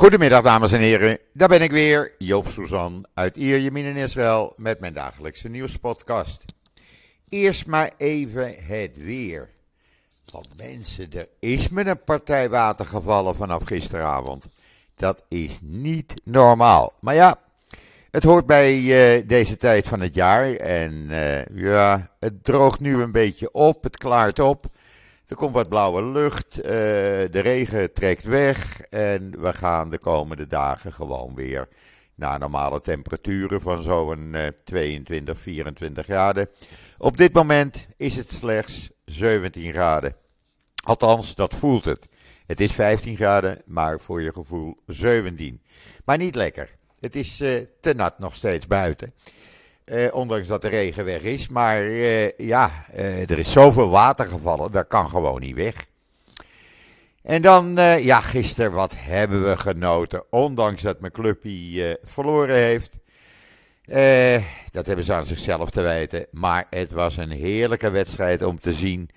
Goedemiddag dames en heren, daar ben ik weer, Joop Suzan uit Ierjemien in Israël met mijn dagelijkse nieuwspodcast. Eerst maar even het weer. Want mensen, er is met een partij water gevallen vanaf gisteravond. Dat is niet normaal. Maar ja, het hoort bij uh, deze tijd van het jaar en uh, ja, het droogt nu een beetje op, het klaart op. Er komt wat blauwe lucht, uh, de regen trekt weg en we gaan de komende dagen gewoon weer naar normale temperaturen van zo'n uh, 22, 24 graden. Op dit moment is het slechts 17 graden. Althans, dat voelt het. Het is 15 graden, maar voor je gevoel 17. Maar niet lekker. Het is uh, te nat nog steeds buiten. Uh, ondanks dat de regen weg is. Maar uh, ja, uh, er is zoveel water gevallen, dat kan gewoon niet weg. En dan, ja, gisteren, wat hebben we genoten. Ondanks dat mijn clubje verloren heeft. dat hebben ze aan zichzelf te wijten. Maar het was een heerlijke wedstrijd om te zien.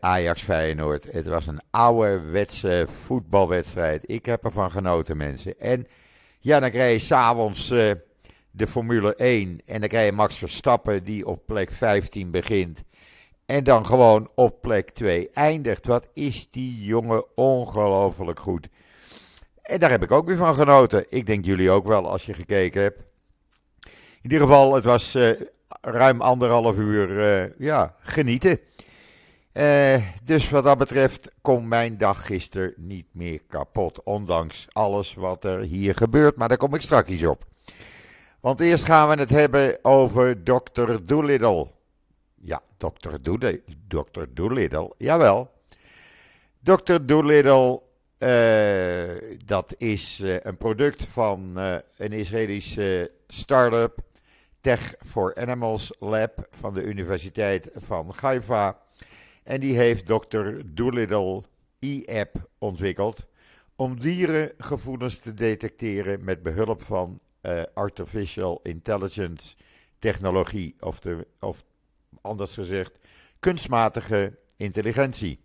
Ajax Feyenoord. Het was een ouderwetse voetbalwedstrijd. Ik heb ervan genoten, mensen. En ja, dan krijg je s'avonds de Formule 1. En dan krijg je Max Verstappen die op plek 15 begint. En dan gewoon op plek 2 eindigt. Wat is die jongen ongelooflijk goed. En daar heb ik ook weer van genoten. Ik denk jullie ook wel als je gekeken hebt. In ieder geval, het was uh, ruim anderhalf uur uh, ja, genieten. Uh, dus wat dat betreft komt mijn dag gisteren niet meer kapot. Ondanks alles wat er hier gebeurt. Maar daar kom ik straks op. Want eerst gaan we het hebben over Dr. Doolittle. Ja, Dr. Doolittle. Dr. Doolittle, jawel. Dr. Doolittle, uh, dat is uh, een product van uh, een Israëlische start-up, Tech for Animals Lab van de Universiteit van Haifa. En die heeft Dr. Doolittle e-app ontwikkeld om dierengevoelens te detecteren met behulp van uh, artificial intelligence technologie, of, de, of anders gezegd, kunstmatige intelligentie.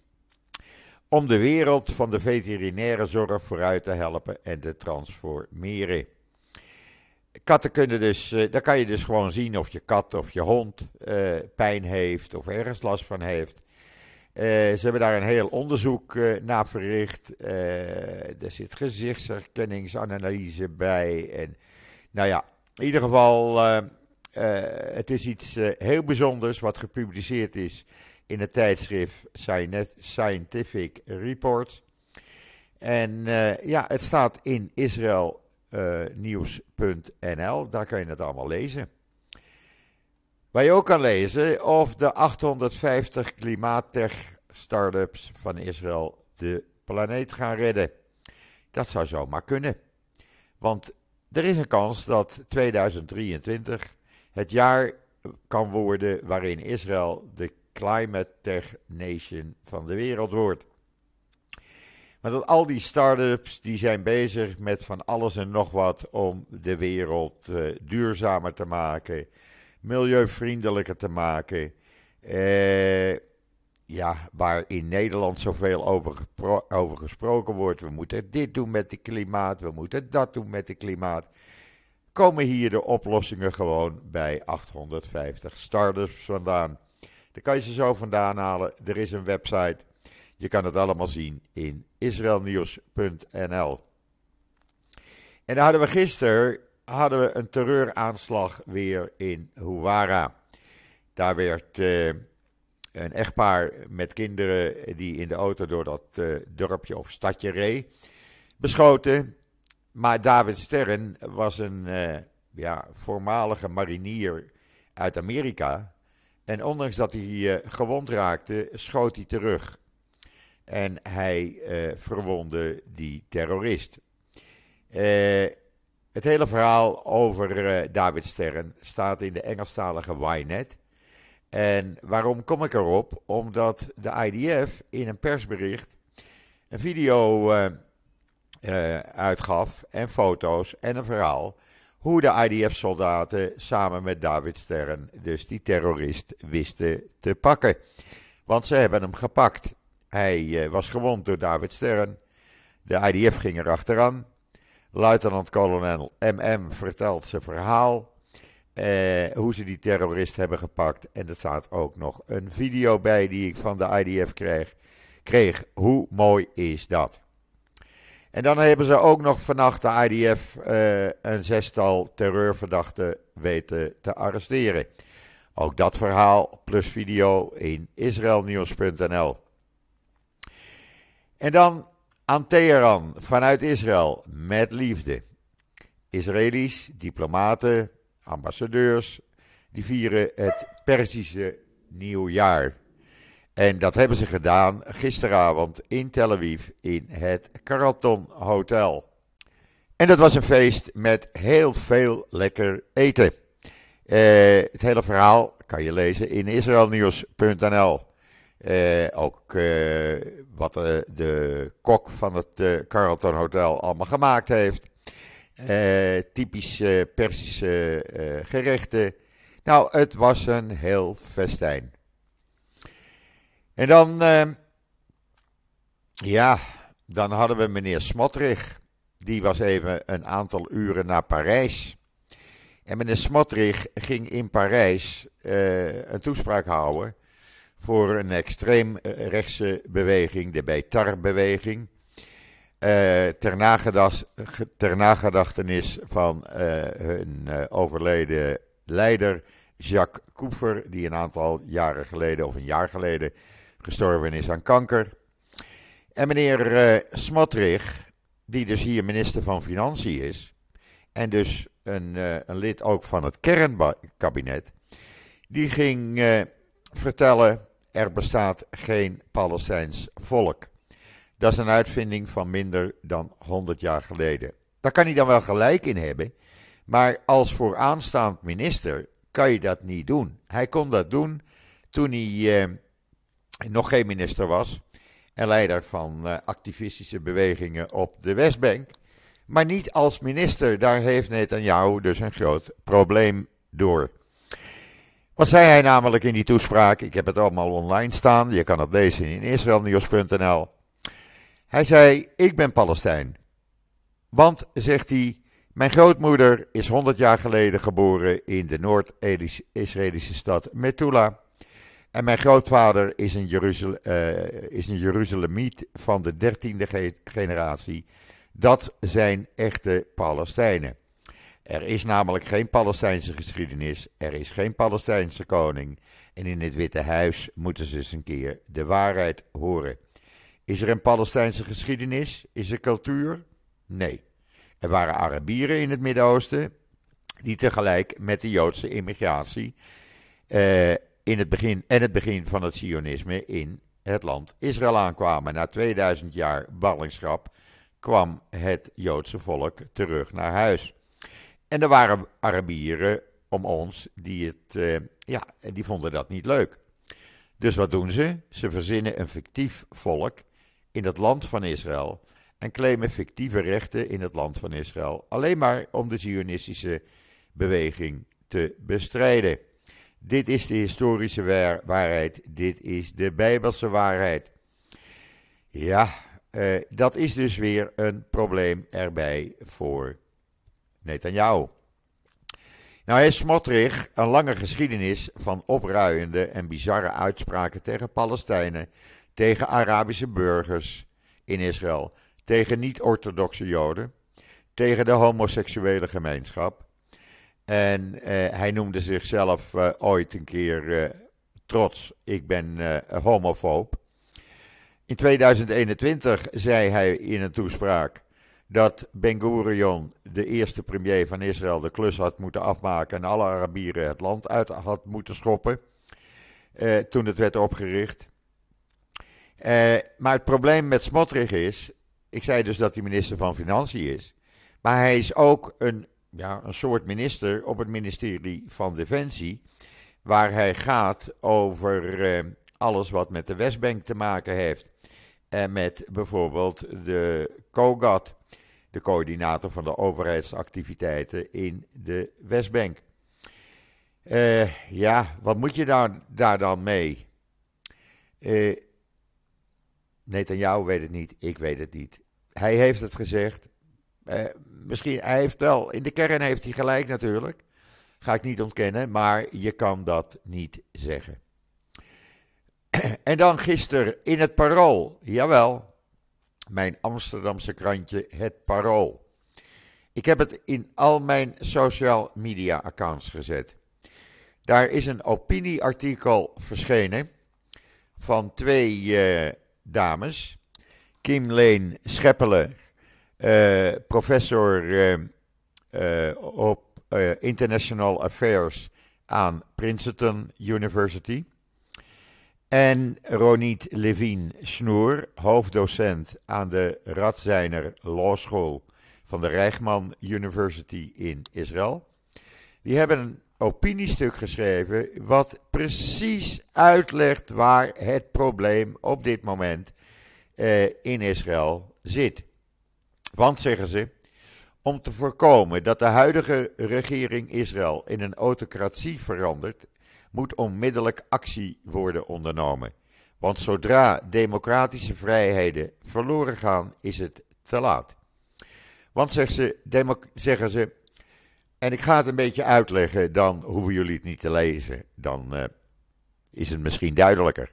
Om de wereld van de veterinaire zorg vooruit te helpen en te transformeren. Katten kunnen dus, uh, dan kan je dus gewoon zien of je kat of je hond uh, pijn heeft of ergens last van heeft. Ze hebben daar een heel onderzoek naar verricht. Er zit gezichtsherkenningsanalyse bij. En nou ja, in ieder geval, het is iets heel bijzonders wat gepubliceerd is in het tijdschrift Scientific Reports. En ja, het staat in israelnieuws.nl, daar kan je het allemaal lezen. Waar je ook kan lezen of de 850 klimaattech-startups van Israël de planeet gaan redden. Dat zou zomaar kunnen. Want er is een kans dat 2023 het jaar kan worden waarin Israël de Climate Tech Nation van de wereld wordt. Maar dat al die start-ups die zijn bezig met van alles en nog wat om de wereld uh, duurzamer te maken milieuvriendelijker te maken. Eh, ja, waar in Nederland zoveel over, over gesproken wordt. We moeten dit doen met het klimaat, we moeten dat doen met het klimaat. Komen hier de oplossingen gewoon bij 850 startups vandaan. Daar kan je ze zo vandaan halen. Er is een website. Je kan het allemaal zien in israelnieuws.nl. En dan hadden we gisteren hadden we een terreuraanslag weer in Huwara. Daar werd uh, een echtpaar met kinderen die in de auto door dat uh, dorpje of stadje reed, beschoten. Maar David Stern was een uh, ja, voormalige marinier uit Amerika. En ondanks dat hij gewond raakte, schoot hij terug. En hij verwonde die terrorist. Het hele verhaal over David Stern staat in de Engelstalige Ynet. En waarom kom ik erop? Omdat de IDF in een persbericht een video uh, uh, uitgaf en foto's en een verhaal hoe de IDF-soldaten samen met David Stern, dus die terrorist, wisten te pakken. Want ze hebben hem gepakt. Hij was gewond door David Stern. De IDF ging erachteraan. Luitenant-kolonel MM vertelt zijn verhaal. Eh, hoe ze die terrorist hebben gepakt. En er staat ook nog een video bij die ik van de IDF kreeg. kreeg. Hoe mooi is dat? En dan hebben ze ook nog vannacht de IDF uh, een zestal terreurverdachten weten te arresteren. Ook dat verhaal plus video in israelnieuws.nl. En dan aan Teheran vanuit Israël met liefde. Israëli's, diplomaten, ambassadeurs, die vieren het Perzische nieuwjaar. En dat hebben ze gedaan gisteravond in Tel Aviv in het Carlton Hotel. En dat was een feest met heel veel lekker eten. Uh, het hele verhaal kan je lezen in israelnieuws.nl. Eh, ook uh, wat de kok van het Carlton Hotel allemaal gemaakt heeft. Typisch Persische gerechten. Nou, het was een heel festijn. En dan, ja, dan hadden we meneer Smotrich. Die was even een aantal uren naar Parijs. En meneer Smotrich ging in Parijs uh, een toespraak houden voor een extreemrechtse beweging, de Beitar-beweging. Uh, ter, ter, nagedachtenis van uh, hun overleden leider Jacques Koefer, die een aantal jaren geleden of een jaar geleden gestorven is aan kanker. En meneer Smotrich, die dus hier minister van Financiën is, en dus een, een lid ook van het kernkabinet, die ging vertellen: er bestaat geen Palestijns volk. Dat is een uitvinding van minder dan 100 jaar geleden. Daar kan hij dan wel gelijk in hebben, maar als vooraanstaand minister kan je dat niet doen. Hij kon dat doen toen hij uh, nog geen minister was en leider van activistische bewegingen op de Westbank. Maar niet als minister. Daar heeft Netanyahu dus een groot probleem door. Wat zei hij namelijk in die toespraak? Ik heb het allemaal online staan. Je kan het lezen in israelnieuws.nl. Hij zei: Ik ben Palestijn. Want, zegt hij, mijn grootmoeder is 100 jaar geleden geboren in de Noord-Israëlische stad Metula. En mijn grootvader is een, Jeruzalem, uh, is een Jeruzalemiet van de dertiende generatie. Dat zijn echte Palestijnen. Er is namelijk geen Palestijnse geschiedenis, er is geen Palestijnse koning. En in het Witte Huis moeten ze eens een keer de waarheid horen. Is er een Palestijnse geschiedenis? Is er cultuur? Nee. Er waren Arabieren in het Midden-Oosten die tegelijk met de Joodse immigratie uh, in het begin en het begin van het Sionisme in het land Israël aankwamen. Na 2000 jaar ballingschap kwam het Joodse volk terug naar huis. En er waren Arabieren om ons die het, uh, ja, die vonden dat niet leuk. Dus wat doen ze? Ze verzinnen een fictief volk in het land van Israël en claimen fictieve rechten in het land van Israël, alleen maar om de Zionistische beweging te bestrijden. Dit is de historische waarheid, dit is de Bijbelse waarheid. Ja, uh, dat is dus weer een probleem erbij voor Netanyahu. Nou heeft Smotrich een lange geschiedenis van opruiende en bizarre uitspraken tegen Palestijnen, tegen Arabische burgers in Israël, tegen niet-orthodoxe Joden, tegen de homoseksuele gemeenschap. En uh, hij noemde zichzelf uh, ooit een keer trots, ik ben homofoob. In 2021 zei hij in een toespraak dat Ben Gurion, de eerste premier van Israël, de klus had moeten afmaken en alle Arabieren het land uit had moeten schoppen. Eh, toen het werd opgericht. Eh, maar het probleem met Smotrich is, ik zei dus dat hij minister van Financiën is, maar hij is ook een, ja, een soort minister op het ministerie van Defensie, waar hij gaat over eh, alles wat met de Westbank te maken heeft. En met bijvoorbeeld de COGAT, de coördinator van de overheidsactiviteiten in de Westbank. Uh, ja, wat moet je daar, daar dan mee? Uh, Netanyahu weet het niet, ik weet het niet. Hij heeft het gezegd, Eh, misschien, hij heeft wel, in de kern heeft hij gelijk natuurlijk. Ga ik niet ontkennen, maar je kan dat niet zeggen. En dan gisteren in het Parool, jawel, mijn Amsterdamse krantje Het Parool. Ik heb het in al mijn social media accounts gezet. Daar is een opinieartikel verschenen van twee eh, dames. Kim Leen Scheppelen, uh, professor uh, op International Affairs aan Princeton University. En Ronit Levine Snoer, hoofddocent aan de Radzijner Law School van de Rijchman University in Israël. Die hebben opiniestuk geschreven wat precies uitlegt waar het probleem op dit moment eh, in Israël zit. Want zeggen ze, om te voorkomen dat de huidige regering Israël in een autocratie verandert, moet onmiddellijk actie worden ondernomen. Want zodra democratische vrijheden verloren gaan, is het te laat. Want ze, zeggen ze en ik ga het een beetje uitleggen, dan hoeven jullie het niet te lezen. Dan uh, is het misschien duidelijker.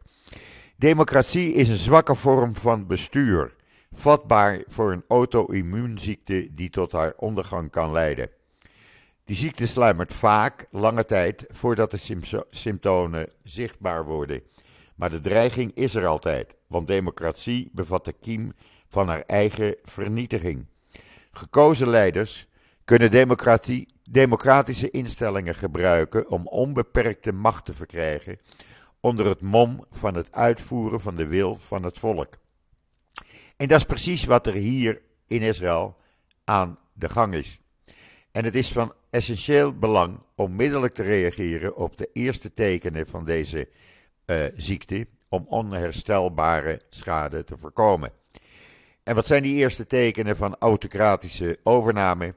Democratie is een zwakke vorm van bestuur, vatbaar voor een auto-immuunziekte die tot haar ondergang kan leiden. Die ziekte sluimert vaak lange tijd voordat de symptomen zichtbaar worden. Maar de dreiging is er altijd, want democratie bevat de kiem van haar eigen vernietiging. Gekozen leiders kunnen democratische instellingen gebruiken om onbeperkte macht te verkrijgen onder het mom van het uitvoeren van de wil van het volk. En dat is precies wat er hier in Israël aan de gang is. En het is van essentieel belang onmiddellijk te reageren op de eerste tekenen van deze uh, ziekte om onherstelbare schade te voorkomen. En wat zijn die eerste tekenen van autocratische overname?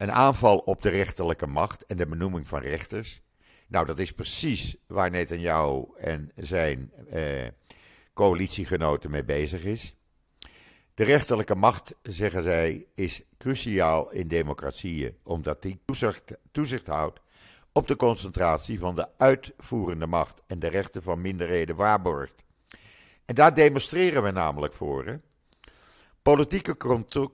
Een aanval op de rechterlijke macht en de benoeming van rechters. Nou, dat is precies waar Netanyahu en zijn eh, coalitiegenoten mee bezig is. De rechterlijke macht, zeggen zij, is cruciaal in democratieën, omdat die toezicht, toezicht houdt op de concentratie van de uitvoerende macht en de rechten van minderheden waarborgt. En daar demonstreren we namelijk voor. Hè? Politieke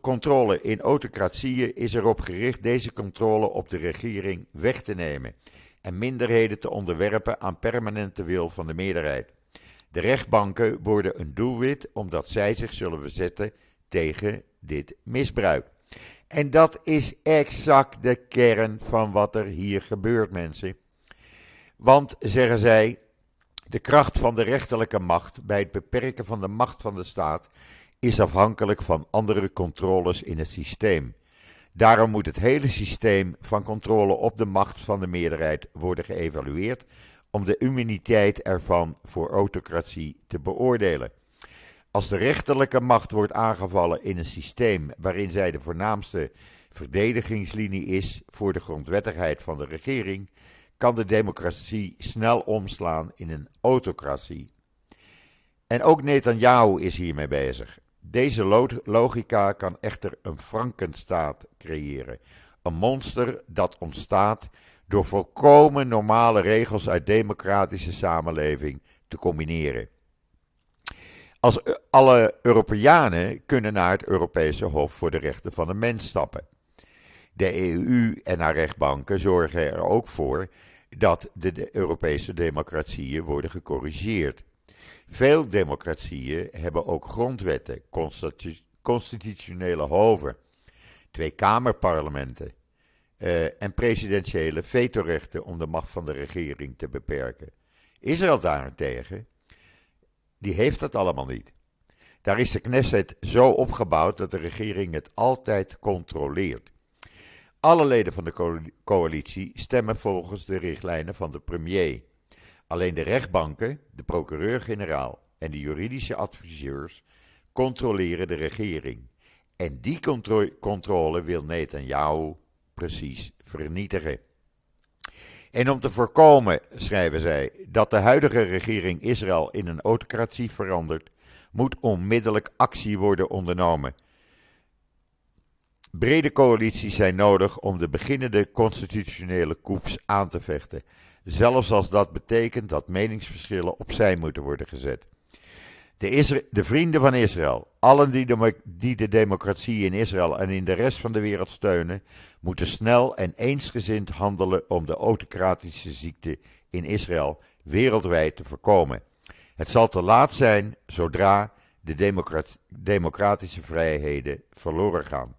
controle in autocratieën is erop gericht deze controle op de regering weg te nemen en minderheden te onderwerpen aan permanente wil van de meerderheid. De rechtbanken worden een doelwit omdat zij zich zullen verzetten tegen dit misbruik. En dat is exact de kern van wat er hier gebeurt, mensen. Want, zeggen zij, de kracht van de rechterlijke macht bij het beperken van de macht van de staat is afhankelijk van andere controles in het systeem. Daarom moet het hele systeem van controle op de macht van de meerderheid worden geëvalueerd om de immuniteit ervan voor autocratie te beoordelen. Als de rechterlijke macht wordt aangevallen in een systeem waarin zij de voornaamste verdedigingslinie is voor de grondwettigheid van de regering, kan de democratie snel omslaan in een autocratie. En ook Netanyahu is hiermee bezig. Deze logica kan echter een Frankenstaat creëren. Een monster dat ontstaat door volkomen normale regels uit democratische samenleving te combineren. Als alle Europeanen kunnen naar het Europese Hof voor de Rechten van de Mens stappen. De EU en haar rechtbanken zorgen er ook voor dat de Europese democratieën worden gecorrigeerd. Veel democratieën hebben ook grondwetten, constitutionele hoven, twee kamerparlementen uh, en presidentiële vetorechten om de macht van de regering te beperken. Israël daarentegen, die heeft dat allemaal niet. Daar is de Knesset zo opgebouwd dat de regering het altijd controleert. Alle leden van de coalitie stemmen volgens de richtlijnen van de premier. Alleen de rechtbanken, de procureur-generaal en de juridische adviseurs controleren de regering. En die controle wil Netanyahu precies vernietigen. En om te voorkomen, schrijven zij, dat de huidige regering Israël in een autocratie verandert, moet onmiddellijk actie worden ondernomen. brede coalities zijn nodig om de beginnende constitutionele coups aan te vechten. Zelfs als dat betekent dat meningsverschillen opzij moeten worden gezet. De, de vrienden van Israël, allen die de, die de democratie in Israël en in de rest van de wereld steunen, moeten snel en eensgezind handelen om de autocratische ziekte in Israël wereldwijd te voorkomen. Het zal te laat zijn zodra de democratische vrijheden verloren gaan.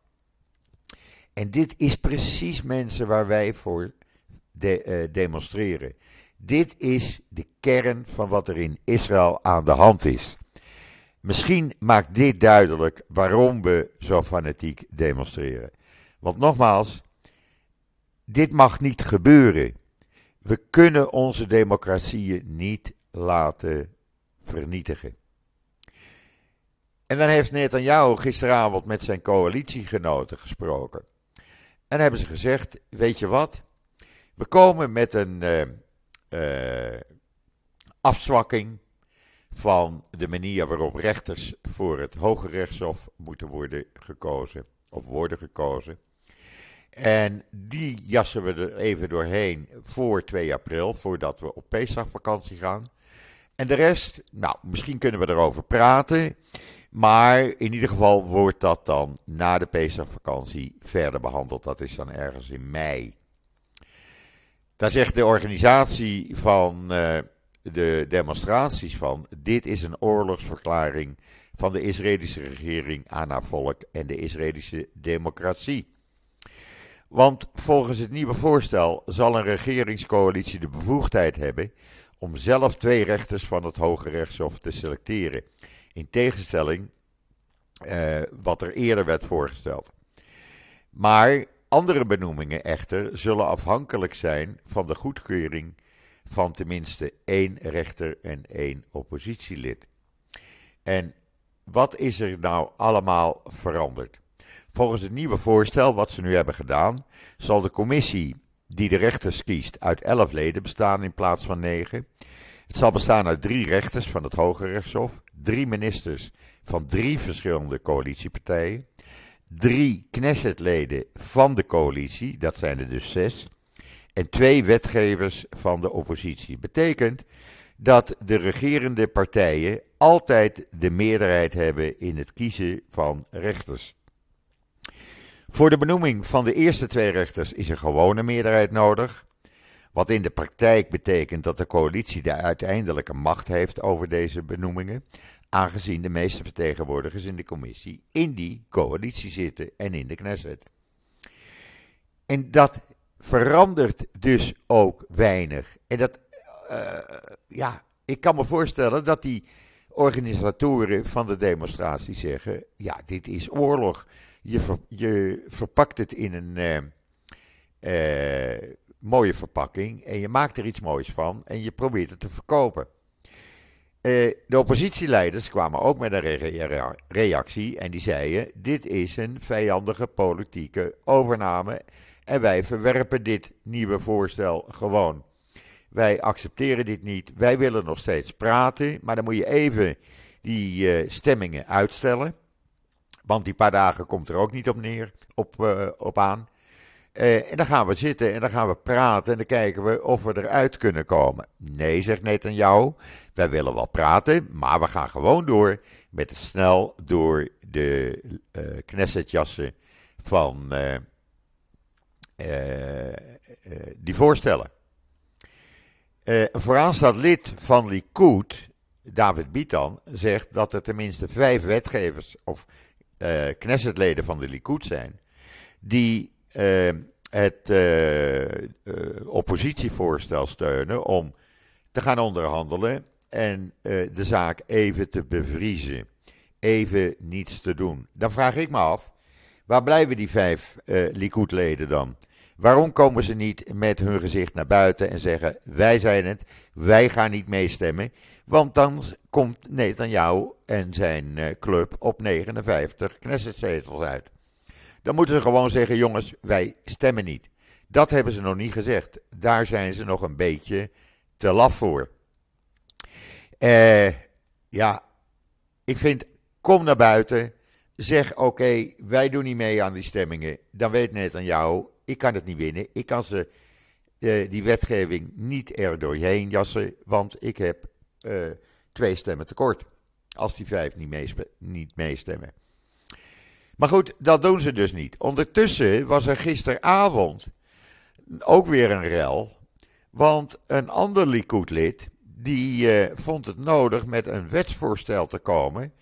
En dit is precies mensen waar wij voor de, uh, demonstreren. Dit is de kern van wat er in Israël aan de hand is. Misschien maakt dit duidelijk waarom we zo fanatiek demonstreren. Want nogmaals, dit mag niet gebeuren. We kunnen onze democratieën niet laten vernietigen. En dan heeft Netanyahu gisteravond met zijn coalitiegenoten gesproken. En hebben ze gezegd: Weet je wat? We komen met een uh, uh, afzwakking van de manier waarop rechters voor het Hoge Rechtshof moeten worden gekozen of worden gekozen. En die jassen we er even doorheen voor 2 april, voordat we op Pesachvakantie gaan. En de rest, nou, misschien kunnen we erover praten. Maar in ieder geval wordt dat dan na de Pesachvakantie verder behandeld. Dat is dan ergens in mei. Daar zegt de organisatie van uh, de demonstraties van: dit is een oorlogsverklaring van de Israëlische regering aan haar volk en de Israëlische democratie. Want volgens het nieuwe voorstel zal een regeringscoalitie de bevoegdheid hebben om zelf twee rechters van het Hoge Rechtshof te selecteren. In tegenstelling uh, wat er eerder werd voorgesteld. Maar andere benoemingen echter zullen afhankelijk zijn van de goedkeuring van tenminste één rechter en één oppositielid. En wat is er nou allemaal veranderd? Volgens het nieuwe voorstel wat ze nu hebben gedaan, zal de commissie die de rechters kiest uit elf leden bestaan in plaats van negen. Het zal bestaan uit drie rechters van het Hoge Rechtshof, drie ministers van drie verschillende coalitiepartijen, drie Knessetleden van de coalitie, dat zijn er dus zes, en twee wetgevers van de oppositie. Betekent dat de regerende partijen altijd de meerderheid hebben in het kiezen van rechters. Voor de benoeming van de eerste twee rechters is een gewone meerderheid nodig. Wat in de praktijk betekent dat de coalitie de uiteindelijke macht heeft over deze benoemingen, aangezien de meeste vertegenwoordigers in de commissie in die coalitie zitten en in de Knesset. En dat verandert dus ook weinig. En dat, uh, ja, ik kan me voorstellen dat die organisatoren van de demonstratie zeggen: ja, dit is oorlog. Je, je verpakt het in een uh, uh, mooie verpakking en je maakt er iets moois van en je probeert het te verkopen. De oppositieleiders kwamen ook met een reactie en die zeiden: dit is een vijandige politieke overname en wij verwerpen dit nieuwe voorstel gewoon. Wij accepteren dit niet. Wij willen nog steeds praten. Maar dan moet je even die uh, stemmingen uitstellen. Want die paar dagen komt er ook niet op, neer, op, uh, op aan. Uh, en dan gaan we zitten en dan gaan we praten en dan kijken we of we eruit kunnen komen. Nee, zegt Netanyahu, wij willen wel praten, maar we gaan gewoon door met het snel door de uh, Knessetjassen van uh, die voorstellen. Een vooraanstaand lid van Likud, David Bitan, zegt dat er tenminste vijf wetgevers of Knessetleden van de Likud zijn die het oppositievoorstel steunen om te gaan onderhandelen en de zaak even te bevriezen, even niets te doen. Dan vraag ik me af, waar blijven die vijf Likud-leden dan? Waarom komen ze niet met hun gezicht naar buiten en zeggen: Wij zijn het, wij gaan niet meestemmen? Want dan komt Netanyahu en zijn eh, club op 59 Knessetzetels uit. Dan moeten ze gewoon zeggen: Jongens, wij stemmen niet. Dat hebben ze nog niet gezegd. Daar zijn ze nog een beetje te laf voor. Uh, ja, ik vind, kom naar buiten. zeg oké, wij doen niet mee aan die stemmingen. Dan weet net aan jou, ik kan het niet winnen. Ik kan ze, uh, die wetgeving niet er doorheen jassen, want ik heb uh, twee stemmen tekort. Als die vijf niet meestemmen. Maar goed, dat doen ze dus niet. Ondertussen was er gisteravond ook weer een rel. Want een ander Likud-lid, die uh, vond het nodig met een wetsvoorstel te komen.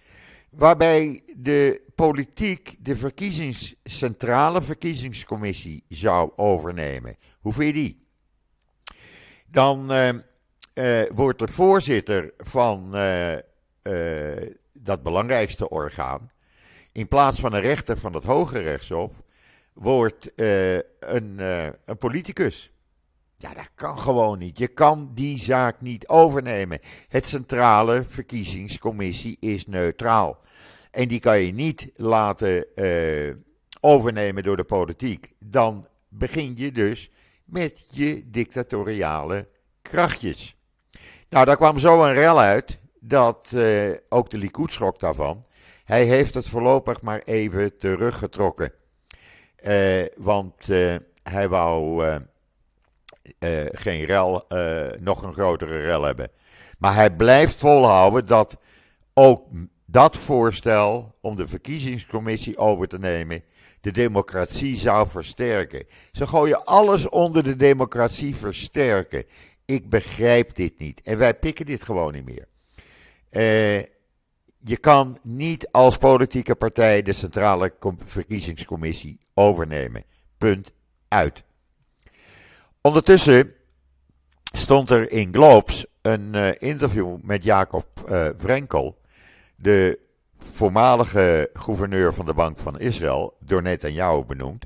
Waarbij de politiek de verkiezings, centrale verkiezingscommissie zou overnemen. Hoe vind je die? Dan uh, uh, wordt de voorzitter van dat belangrijkste orgaan, in plaats van een rechter van het Hoge Rechtshof, wordt een, een politicus. Ja, dat kan gewoon niet. Je kan die zaak niet overnemen. Het Centrale Verkiezingscommissie is neutraal. En die kan je niet laten uh, overnemen door de politiek. Dan begin je dus met je dictatoriale krachtjes. Nou, daar kwam zo een rel uit dat uh, ook de Likud daarvan. Hij heeft het voorlopig maar even teruggetrokken. Uh, want hij wou uh, geen rel, nog een grotere rel hebben. Maar hij blijft volhouden dat ook dat voorstel om de verkiezingscommissie over te nemen de democratie zou versterken. Ze gooien alles onder de democratie versterken. Ik begrijp dit niet. En wij pikken dit gewoon niet meer. Je kan niet als politieke partij de centrale verkiezingscommissie overnemen. Punt uit. Ondertussen stond er in Globes een uh, interview met Jacob uh, Vrenkel, de voormalige gouverneur van de Bank van Israël, door Netanyahu benoemd.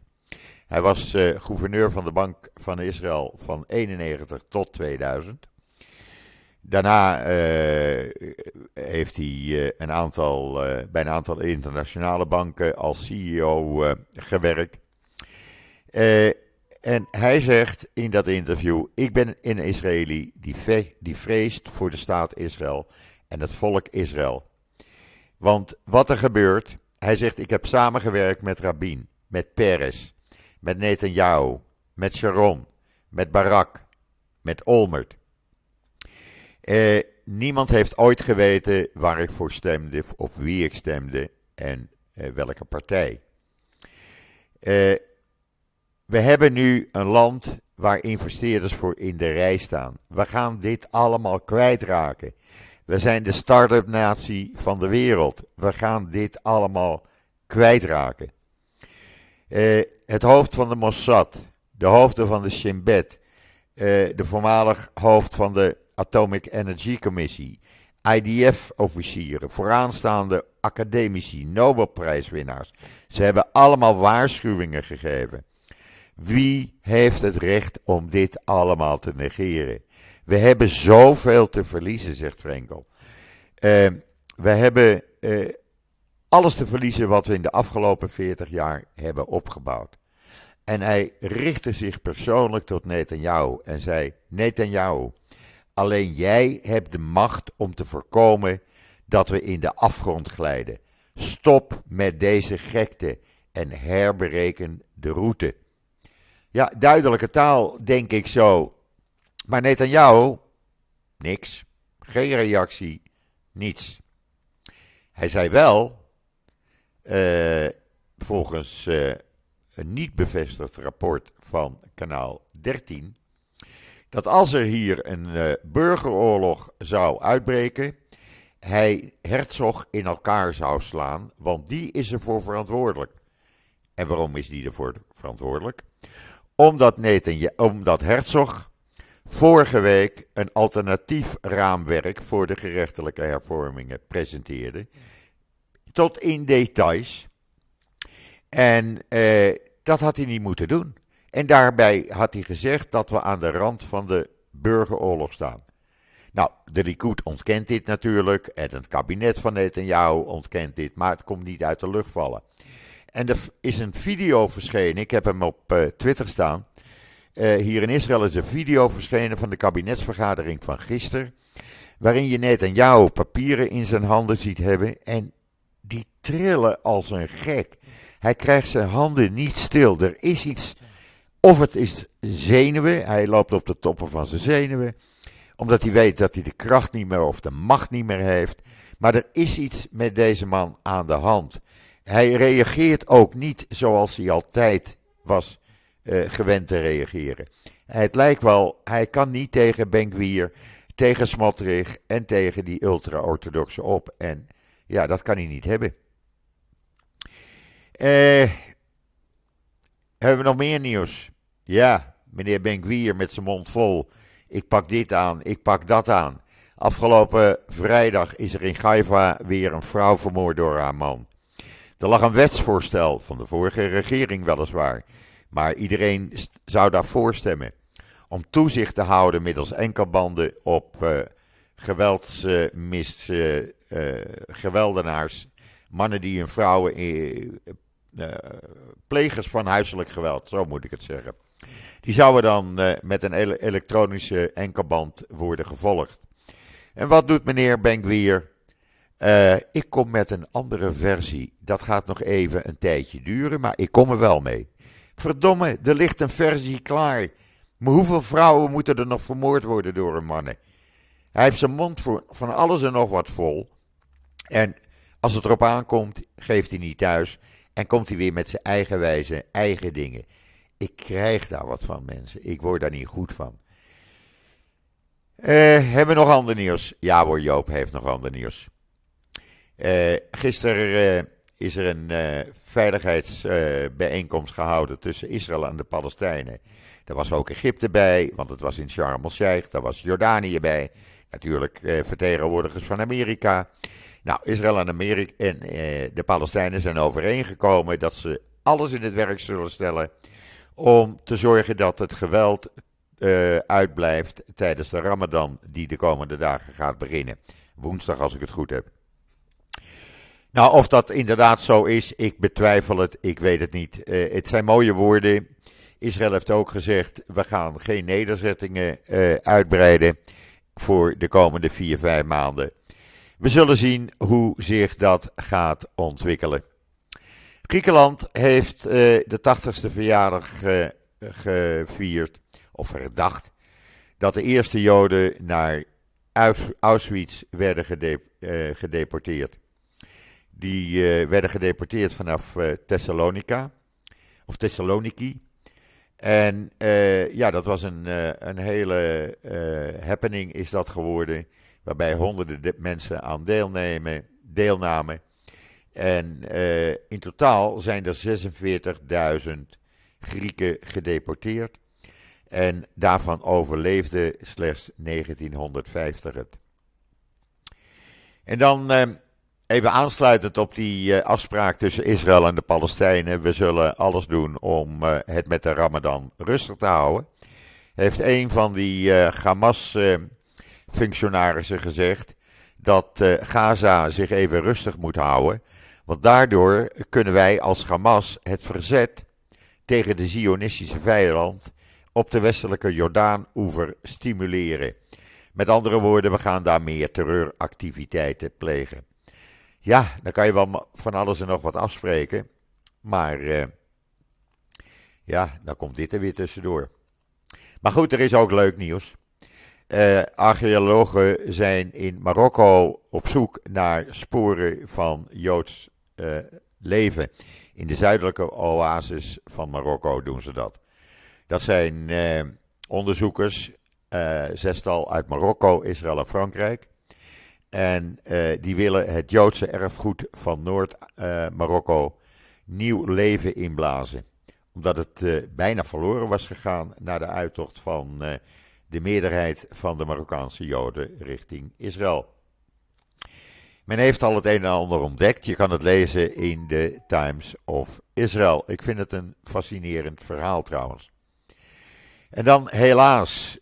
Hij was uh, gouverneur van de Bank van Israël van 91 tot 2000. Daarna heeft hij een aantal, bij een aantal internationale banken als CEO gewerkt. En hij zegt in dat interview: Ik ben een Israëli die, die vreest voor de staat Israël en het volk Israël. Want wat er gebeurt, hij zegt: Ik heb samengewerkt met Rabin, met Peres, met Netanyahu, met Sharon, met Barak, met Olmert. Eh, niemand heeft ooit geweten waar ik voor stemde, op wie ik stemde en eh, welke partij. Eh, we hebben nu een land waar investeerders voor in de rij staan. We gaan dit allemaal kwijtraken. We zijn de start-up natie van de wereld. We gaan dit allemaal kwijtraken. Uh, het hoofd van de Mossad, de hoofden van de Shin Bet, uh, de voormalig hoofd van de Atomic Energy Commissie, IDF-officieren, vooraanstaande academici, Nobelprijswinnaars. Ze hebben allemaal waarschuwingen gegeven. Wie heeft het recht om dit allemaal te negeren? We hebben zoveel te verliezen, zegt Frenkel. Uh, we hebben uh, alles te verliezen wat we in de afgelopen 40 jaar hebben opgebouwd. En hij richtte zich persoonlijk tot Netanyahu en zei: Netanyahu, alleen jij hebt de macht om te voorkomen dat we in de afgrond glijden. Stop met deze gekte en herbereken de route. Ja, duidelijke taal, denk ik zo. Maar Netanyahu, niks. Geen reactie, niets. Hij zei wel, uh, volgens uh, een niet bevestigd rapport van kanaal 13, dat als er hier een uh, burgeroorlog zou uitbreken, hij Herzog in elkaar zou slaan, want die is ervoor verantwoordelijk. En waarom is die ervoor verantwoordelijk? Omdat, Netanyahu, omdat Herzog vorige week een alternatief raamwerk voor de gerechtelijke hervormingen presenteerde. Tot in details. En eh, dat had hij niet moeten doen. En daarbij had hij gezegd dat we aan de rand van de burgeroorlog staan. Nou, de Likud ontkent dit natuurlijk en het kabinet van Netanyahu ontkent dit, maar het komt niet uit de lucht vallen. En er is een video verschenen, ik heb hem op uh, Twitter staan. Uh, hier in Israël is een video verschenen van de kabinetsvergadering van gisteren. Waarin je net een jouw papieren in zijn handen ziet hebben. En die trillen als een gek. Hij krijgt zijn handen niet stil. Er is iets, of het is zenuwen, hij loopt op de toppen van zijn zenuwen, omdat hij weet dat hij de kracht niet meer of de macht niet meer heeft. Maar er is iets met deze man aan de hand. Hij reageert ook niet zoals hij altijd was uh, gewend te reageren. Het lijkt wel, hij kan niet tegen Benkwier, tegen Smotrich en tegen die ultra-orthodoxe op. En ja, dat kan hij niet hebben. Eh, hebben we nog meer nieuws? Ja, meneer Benkwier met zijn mond vol. Ik pak dit aan, ik pak dat aan. Afgelopen vrijdag is er in Gaiva weer een vrouw vermoord door haar man. Er lag een wetsvoorstel van de vorige regering weliswaar, maar iedereen zou daarvoor stemmen. Om toezicht te houden middels enkelbanden op uh, geweldsmis, uh, uh, geweldenaars, mannen die hun vrouwen, plegers van huiselijk geweld, zo moet ik het zeggen. Die zouden dan met een elektronische enkelband worden gevolgd. En wat doet meneer Benkwier? Uh, ik kom met een andere versie. Dat gaat nog even een tijdje duren, maar ik kom er wel mee. Verdomme, er ligt een versie klaar. Maar hoeveel vrouwen moeten er nog vermoord worden door een mannen? Hij heeft zijn mond voor, van alles en nog wat vol. En als het erop aankomt, geeft hij niet thuis. En komt hij weer met zijn eigen wijze, eigen dingen. Ik krijg daar wat van, mensen. Ik word daar niet goed van. Uh, hebben we nog ander nieuws? Ja hoor, Joop heeft nog ander nieuws. Uh, gisteren uh, is er een veiligheidsbijeenkomst gehouden tussen Israël en de Palestijnen. Daar was ook Egypte bij, want het was in Sharm el-Sheikh. Daar was Jordanië bij. Natuurlijk vertegenwoordigers van Amerika. Nou, Israël en, Amerika en de Palestijnen zijn overeengekomen dat ze alles in het werk zullen stellen om te zorgen dat het geweld uh, uitblijft tijdens de Ramadan, die de komende dagen gaat beginnen. Woensdag, als ik het goed heb. Nou, of dat inderdaad zo is, ik betwijfel het, ik weet het niet. Uh, het zijn mooie woorden. Israël heeft ook gezegd: we gaan geen nederzettingen uitbreiden voor de komende vier, vijf maanden. We zullen zien hoe zich dat gaat ontwikkelen. Griekenland heeft de 80ste verjaardag gevierd of verdacht dat de eerste Joden naar Auschwitz werden eh, gedeporteerd. Die werden gedeporteerd vanaf Thessalonica, of Thessaloniki. En ja, dat was een, een hele happening is dat geworden, waarbij honderden mensen aan deelnemen, deelnamen. En in totaal zijn er 46.000 Grieken gedeporteerd. En daarvan overleefde slechts 1950 het. En dan eh, even aansluitend op die eh, afspraak tussen Israël en de Palestijnen. We zullen alles doen om eh, het met de Ramadan rustig te houden. Heeft een van die Hamas-functionarissen gezegd dat Gaza zich even rustig moet houden. Want daardoor kunnen wij als Hamas het verzet tegen de Zionistische vijand op de westelijke Jordaan-oever stimuleren. Met andere woorden, we gaan daar meer terreuractiviteiten plegen. Ja, dan kan je wel van alles en nog wat afspreken. Maar uh, ja, dan komt dit er weer tussendoor. Maar goed, er is ook leuk nieuws. Uh, archeologen zijn in Marokko op zoek naar sporen van Joods uh, leven. In de zuidelijke oases van Marokko doen ze dat. Dat zijn eh, onderzoekers, eh, zestal uit Marokko, Israël en Frankrijk. En eh, die willen het Joodse erfgoed van Noord-Marokko eh, nieuw leven inblazen. Omdat het eh, bijna verloren was gegaan na de uittocht van eh, de meerderheid van de Marokkaanse Joden richting Israël. Men heeft al het een en ander ontdekt. Je kan het lezen in de Times of Israel. Ik vind het een fascinerend verhaal trouwens. En dan helaas,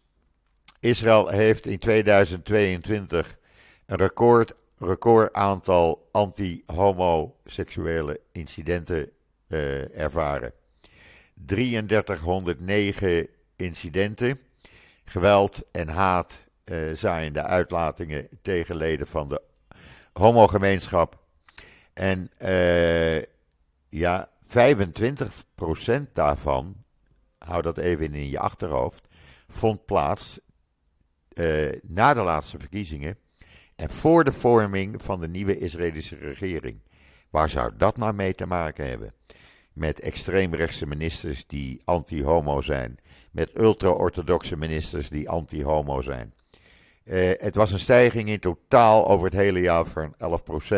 Israël heeft in 2022 een record, record aantal anti-homoseksuele incidenten uh, ervaren. 3309 incidenten, geweld en haat uh, zaaiende uitlatingen tegen leden van de homogemeenschap. En uh, ja, 25% daarvan, hou dat even in je achterhoofd, vond plaats uh, na de laatste verkiezingen en voor de vorming van de nieuwe Israëlische regering. Waar zou dat nou mee te maken hebben? Met extreemrechtse ministers die anti-homo zijn. Met ultra-orthodoxe ministers die anti-homo zijn. Uh, het was een stijging in totaal over het hele jaar van 11%.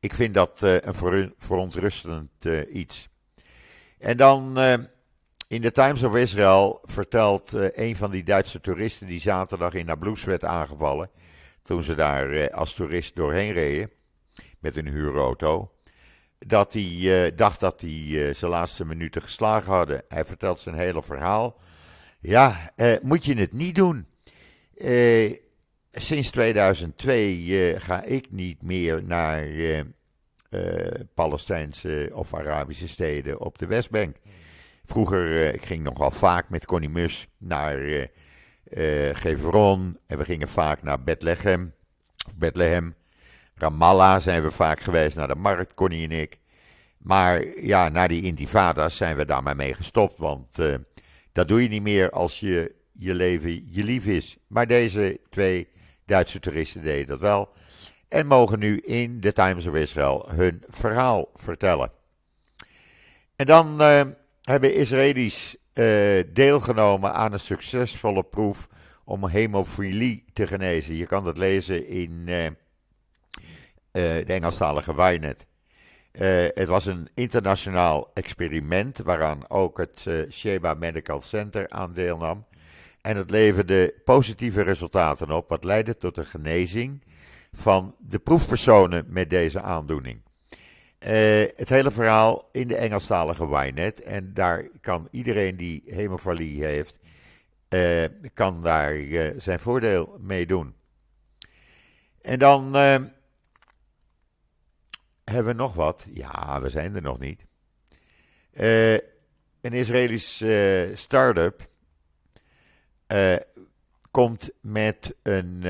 Ik vind dat uh, een verontrustend uh, iets. En dan in de Times of Israel vertelt een van die Duitse toeristen die zaterdag in Nablus werd aangevallen. Toen ze daar als toerist doorheen reden met een huurauto dat hij uh, dacht dat hij uh, zijn laatste minuten geslagen hadden. Hij vertelt zijn hele verhaal. Ja, uh, moet je het niet doen. sinds 2002 ga ik niet meer naar Palestijnse of Arabische steden op de Westbank. Vroeger, ik ging nogal vaak met Connie Mus naar uh, Gevron en we gingen vaak naar Bethlehem. Bethlehem. Ramallah zijn we vaak geweest, naar de markt, Connie en ik. Maar ja, na die intifada's zijn we daar maar mee gestopt, want uh, dat doe je niet meer als je, je leven je lief is. Maar deze twee Duitse toeristen deden dat wel en mogen nu in de Times of Israel hun verhaal vertellen. En dan uh, hebben Israëli's uh, deelgenomen aan een succesvolle proef om hemofilie te genezen. Je kan dat lezen in de Engelstalige Wynet. Uh, het was een internationaal experiment waaraan ook het uh, Sheba Medical Center aan deelnam. En het leverde positieve resultaten op, wat leidde tot de genezing van de proefpersonen met deze aandoening. Het hele verhaal in de Engelstalige Wynet. En daar kan iedereen die hemofilie heeft, kan daar zijn voordeel mee doen. En dan hebben we nog wat? Ja, we zijn er nog niet. Uh, een Israëlisch uh, start-up uh, komt met een,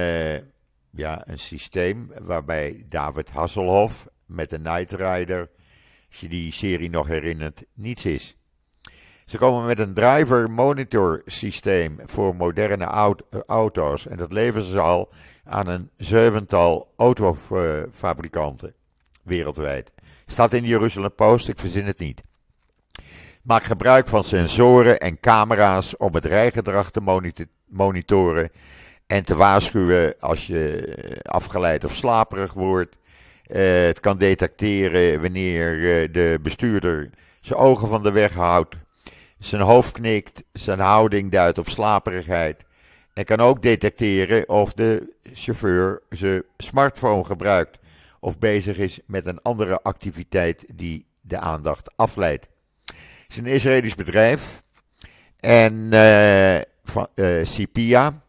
ja, een systeem waarbij David Hasselhoff met de Night Rider, als je die serie nog herinnert, niets is. Ze komen met een driver monitor systeem voor moderne auto's en dat leveren ze al aan een zevental autofabrikanten wereldwijd. Staat in de Jeruzalem Post, ik verzin het niet. Maak gebruik van sensoren en camera's om het rijgedrag te monitoren en te waarschuwen als je afgeleid of slaperig wordt. Uh, het kan detecteren wanneer uh, de bestuurder zijn ogen van de weg houdt, zijn hoofd knikt, zijn houding duidt op slaperigheid. En kan ook detecteren of de chauffeur zijn smartphone gebruikt of bezig is met een andere activiteit die de aandacht afleidt. Het is een Israëlisch bedrijf en uh, uh, Cipia.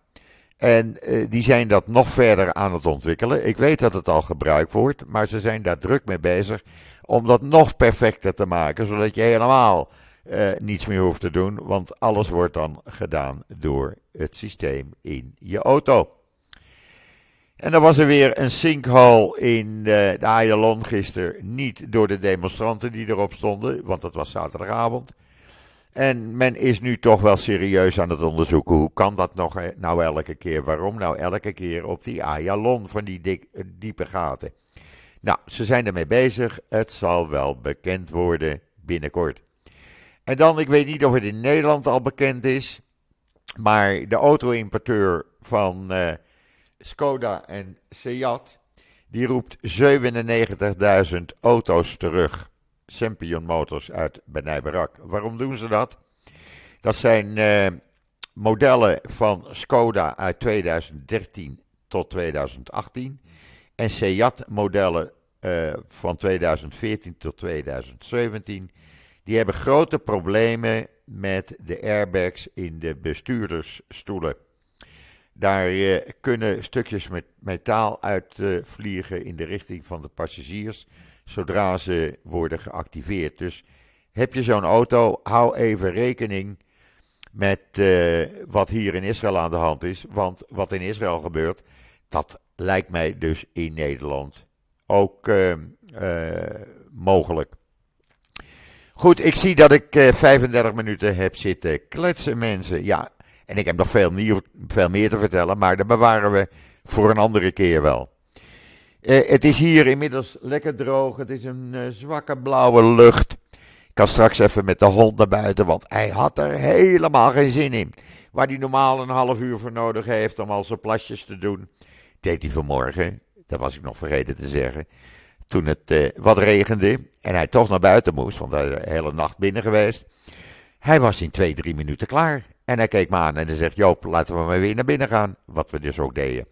En uh, die zijn dat nog verder aan het ontwikkelen. Ik weet dat het al gebruikt wordt, maar ze zijn daar druk mee bezig om dat nog perfecter te maken, zodat je helemaal niets meer hoeft te doen, want alles wordt dan gedaan door het systeem in je auto. En dan was er weer een sinkhole in de, de Ayalon gisteren. Niet door de demonstranten die erop stonden, want dat was zaterdagavond. En men is nu toch wel serieus aan het onderzoeken. Hoe kan dat nog eh, nou elke keer? Waarom nou elke keer op die Ayalon van die dik, diepe gaten? Nou, ze zijn ermee bezig. Het zal wel bekend worden binnenkort. En dan, ik weet niet of het in Nederland al bekend is. Maar de auto-importeur van Skoda en Seat, die roept 97.000 auto's terug. Sempion Motors uit Benay Barak. Waarom doen ze dat? Dat zijn uh, modellen van Skoda uit 2013 tot 2018 en Seat modellen uh, van 2014 tot 2017. Die hebben grote problemen met de airbags in de bestuurdersstoelen. Daar uh, kunnen stukjes met metaal uitvliegen in de richting van de passagiers zodra ze worden geactiveerd. Dus heb je zo'n auto, hou even rekening met uh, wat hier in Israël aan de hand is. Want wat in Israël gebeurt, dat lijkt mij dus in Nederland ook mogelijk. Goed, ik zie dat ik 35 minuten heb zitten kletsen, mensen. Ja, en ik heb nog veel, veel meer te vertellen, maar dat bewaren we voor een andere keer wel. Uh, het is hier inmiddels lekker droog. Het is een uh, zwakke blauwe lucht. Ik kan straks even met de hond naar buiten, want hij had er helemaal geen zin in. Waar hij normaal een half uur voor nodig heeft om al zijn plasjes te doen, deed hij vanmorgen. Dat was ik nog vergeten te zeggen. Toen het uh, wat regende en hij toch naar buiten moest, want hij is de hele nacht binnen geweest. Hij was in twee, drie minuten klaar. En hij keek me aan en hij zegt: Joop, laten we maar weer naar binnen gaan. Wat we dus ook deden.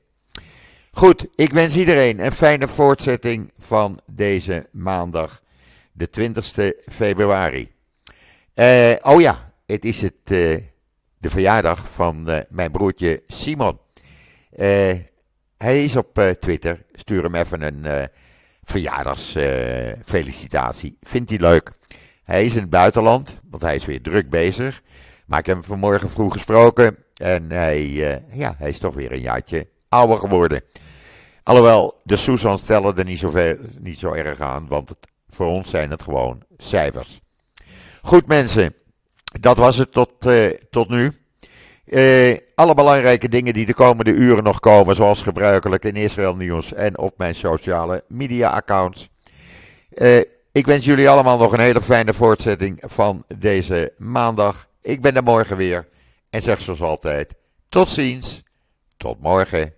Goed, ik wens iedereen een fijne voortzetting van deze maandag, de 20 februari. Uh, oh ja, het is het, uh, de verjaardag van uh, mijn broertje Simon. hij is op Twitter. Stuur hem even een verjaardagsfelicitatie. Vindt hij leuk. Hij is in het buitenland, want hij is weer druk bezig. Maar ik heb hem vanmorgen vroeg gesproken. En hij, ja, hij is toch weer een jaartje ouder geworden. Alhoewel, de Susans stellen er niet zo, veel, niet zo erg aan, want het, voor ons zijn het gewoon cijfers. Goed mensen, dat was het tot, uh, tot nu. Uh, alle belangrijke dingen die de komende uren nog komen, zoals gebruikelijk in Israël Nieuws en op mijn sociale media accounts. Ik wens jullie allemaal nog een hele fijne voortzetting van deze maandag. Ik ben er morgen weer en zeg zoals altijd, tot ziens, tot morgen.